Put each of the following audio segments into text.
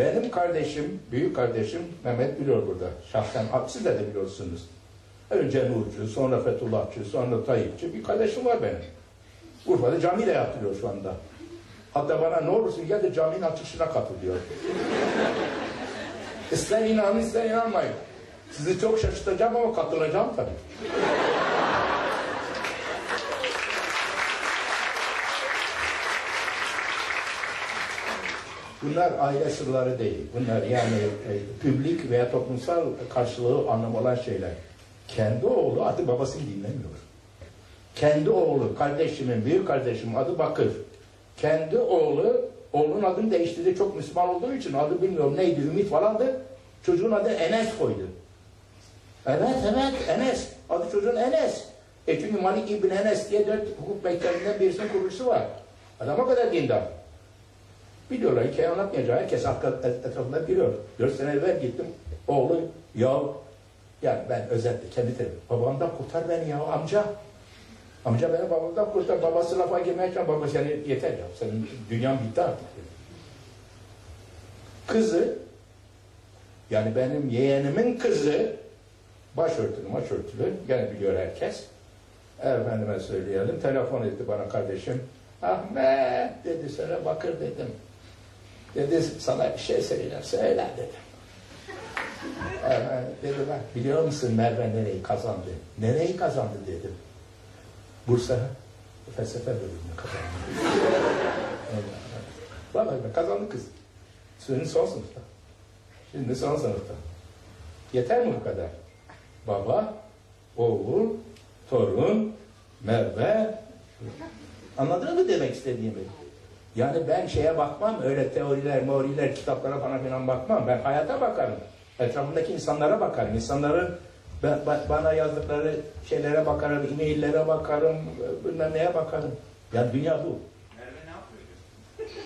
Benim kardeşim, büyük kardeşim Mehmet biliyor burada. Şahsen siz de, biliyorsunuz. Önce Nurcu, sonra Fethullahçı, sonra Tayyipçi bir kardeşim var benim. Urfa'da cami de yaptırıyor şu anda. Hatta bana ne olursun gel de caminin açılışına katıl diyor. ister inanın ister inanmayın. Sizi çok şaşırtacağım ama katılacağım tabii. Bunlar aile sırları değil. Bunlar yani e, publik veya toplumsal karşılığı anlam olan şeyler. Kendi oğlu adı babasını dinlemiyor. Kendi oğlu, kardeşimin, büyük kardeşimin adı Bakır. Kendi oğlu, oğlunun adını değiştirdi. Çok Müslüman olduğu için adı bilmiyorum neydi, Ümit falandı. Çocuğun adı Enes koydu. Evet, evet, Enes. Adı çocuğun Enes. E çünkü Malik İbn Enes diye dört hukuk mektebinden birisinin kurucusu var. Adam o kadar dindar. Biliyorlar, hikaye anlatmayacağım. Herkes etrafında biliyor. Dört sene evvel gittim. Oğlu, ya yani ben özetle kendi terim. Babamdan kurtar beni ya amca. Amca beni babamdan kurtar. Babası lafa girmeye çalışıyor. Baba seni yeter ya. Senin dünyan bitti artık. Kızı yani benim yeğenimin kızı başörtülü başörtülü gene biliyor herkes. Efendime söyleyelim. Telefon etti bana kardeşim. Ahmet dedi sana bakır dedim. Dedi sana bir şey söyleyeceğim. Söyle dedim. Evet, dedi bak biliyor musun Merve nereyi kazandı? Nereyi kazandı dedim. Bursa felsefe bölümünü kazandı. Vallahi kazandı kız. Şimdi son sınıfta. Şimdi son sınıfta. Yeter mi bu kadar? Baba, oğul, torun, Merve. Anladın mı demek istediğimi? Yani ben şeye bakmam, öyle teoriler, meoriler, kitaplara falan filan bakmam. Ben hayata bakarım. Etrafımdaki insanlara bakarım. İnsanların ben, bana yazdıkları şeylere bakarım, e-maillere bakarım, bilmem neye bakarım. Yani dünya bu. Merve ne yapıyor?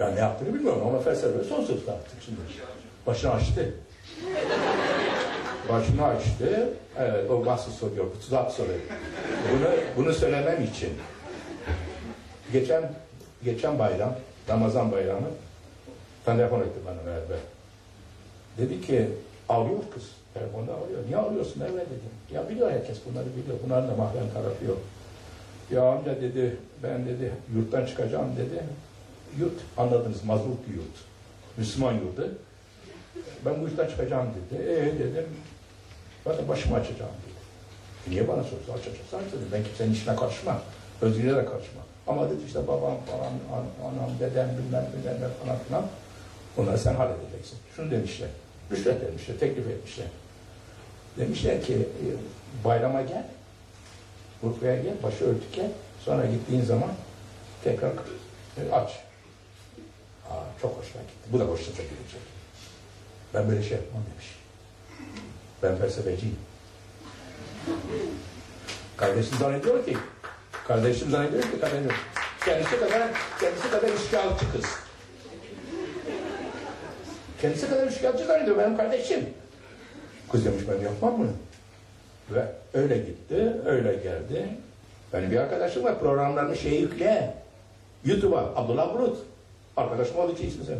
Ya ne yaptığını bilmiyorum ama felsefe son sınıfta artık şimdi. Başını açtı. Başını açtı. Evet, o nasıl soruyor, bu tuzak soruyor. Bunu, bunu söylemem için. Geçen, geçen bayram, Ramazan bayramı, telefon etti bana Merve. Dedi ki, ağlıyor kız. Telefonda ağlıyor. Niye ağlıyorsun Merve dedim. Ya biliyor herkes bunları biliyor. Bunların da mahrem tarafı yok. Ya amca dedi, ben dedi yurttan çıkacağım dedi. Yurt, anladınız, mazlut yurt. Müslüman yurdu. Ben bu yurttan çıkacağım dedi. E dedim, de başımı açacağım dedi. E, niye bana soruyorsun? Açacaksan aç dedim. Ben kimsenin işine karışmam. Özgürlüğe de karışmam. Ama dedi işte babam falan, an, anam, dedem, bilmem bilmem falan filan. Onları sen halledeceksin. Şunu demişler. Rüşvet vermişler, teklif etmişler. Demişler ki e, bayrama gel. Urfa'ya gel, başı örtük gel. Sonra gittiğin zaman tekrar e, aç. Aa, çok hoşuma gitti. Bu da hoşuna gidecek. Ben böyle şey yapmam demiş. Ben felsefeciyim. Kardeşim zannediyor ki kardeşim zannediyor ki kardeşim kendisi kadar kendisi kadar işgalci kız. Kendisi kadar işgalci zannediyor benim kardeşim. Kız demiş ben yapmam bunu. Ve öyle gitti, öyle geldi. Benim bir arkadaşım var programlarını şey yükle. YouTube'a Abdullah Bulut. Arkadaşım olduğu için ismi sen.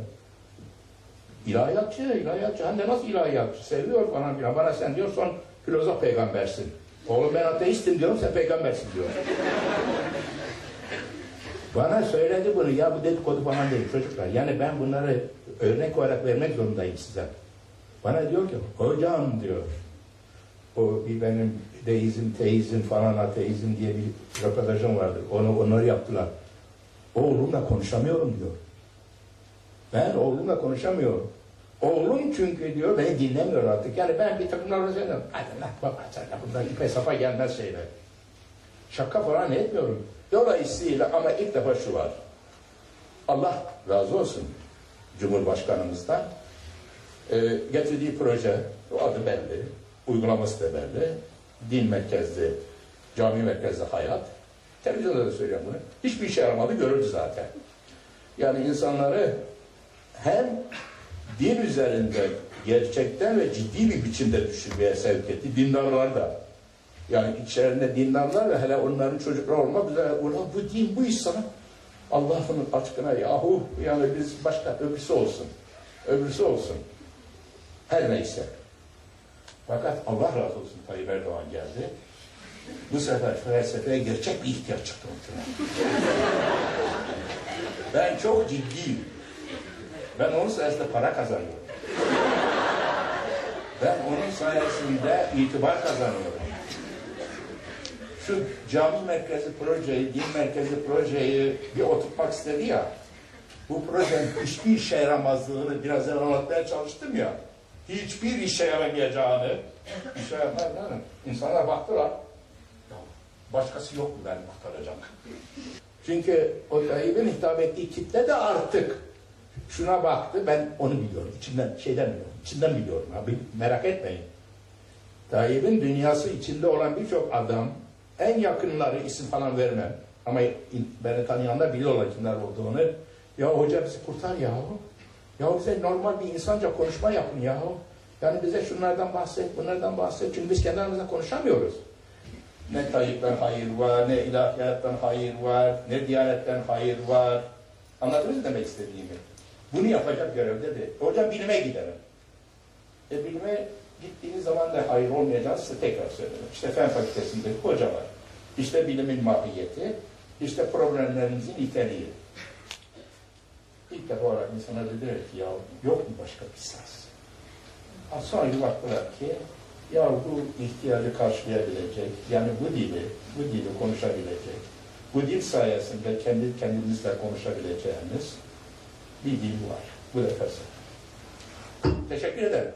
İlahiyatçı, ilahiyatçı. Hem nasıl ilahiyatçı? Seviyor falan filan. Bana sen diyor son filozof peygambersin. Oğlum ben ateistim diyorum sen peygambersin diyor. Bana söyledi bunu ya bu dedikodu falan değil çocuklar. Yani ben bunları örnek olarak vermek zorundayım size. Bana diyor ki hocam diyor o bir benim deizm, teizm falan ateizm diye bir röportajım vardı. Onu onları yaptılar. Oğlumla konuşamıyorum diyor. Ben oğlumla konuşamıyorum. Oğlum çünkü diyor beni dinlemiyor artık. Yani ben bir takımlarla söylüyorum. Hadi lan baba sen bundan ipe sapa gelmez şeyler. Şaka falan etmiyorum. Dolayısıyla ama ilk defa şu var. Allah razı olsun Cumhurbaşkanımızdan. Ee, getirdiği proje, o adı belli, uygulaması da belli. Din merkezli, cami merkezli hayat. Televizyonda da söylüyorum bunu. Hiçbir işe yaramadı görüldü zaten. Yani insanları hem din üzerinde gerçekten ve ciddi bir biçimde düşünmeye sevk etti. Dindarlar da. Yani içlerinde dindarlar ve hele onların çocuklar olmak üzere ulan bu din bu iş sana. Allah'ın aşkına yahu yani biz başka öbürsü olsun. Öbürsü olsun. Her neyse. Fakat Allah razı olsun Tayyip Erdoğan geldi. Bu sefer felsefeye gerçek bir ihtiyaç çıktı ben çok ciddiyim. Ben onun sayesinde para kazanıyorum. Ben onun sayesinde itibar kazanıyorum. Şu cami merkezi projeyi, din merkezi projeyi bir oturtmak istedi ya. Bu projenin hiçbir işe yaramazlığını biraz evvel anlatmaya çalıştım ya. Hiçbir işe yaramayacağını, işe yaramayacağını. İnsanlar baktılar. Başkası yok mu beni kurtaracak? Çünkü o Tayyip'in hitap ettiği kitle de artık şuna baktı. Ben onu biliyorum. İçinden, şeyden biliyorum. İçinden biliyorum. Abi, merak etmeyin. Tayyip'in dünyası içinde olan birçok adam en yakınları isim falan vermem. Ama beni tanıyanlar biliyorlar kimler olduğunu. Ya hoca bizi kurtar ya. Ya bize normal bir insanca konuşma yapın ya. Yani bize şunlardan bahset, bunlardan bahset. Çünkü biz kendi aramızda konuşamıyoruz. Ne Tayyip'ten hayır var, ne ilahiyattan hayır var, ne diyanetten hayır var. Anladınız demek istediğimi? Bunu yapacak görevde de. Hocam bilime gidelim. E bilime gittiğiniz zaman da hayır olmayacağını size tekrar söyledim. İşte fen fakültesinde hocalar. İşte bilimin mahiyeti, işte problemlerimizin niteliği. İlk defa olarak insana dediler ki ya yok mu başka bir? Ha, Sonra bir baktılar ki ya bu ihtiyacı karşılayabilecek, yani bu dili, bu dili konuşabilecek, bu dil sayesinde kendi kendimizle konuşabileceğimiz bir dil var. Bu da felsefe. Teşekkür ederim.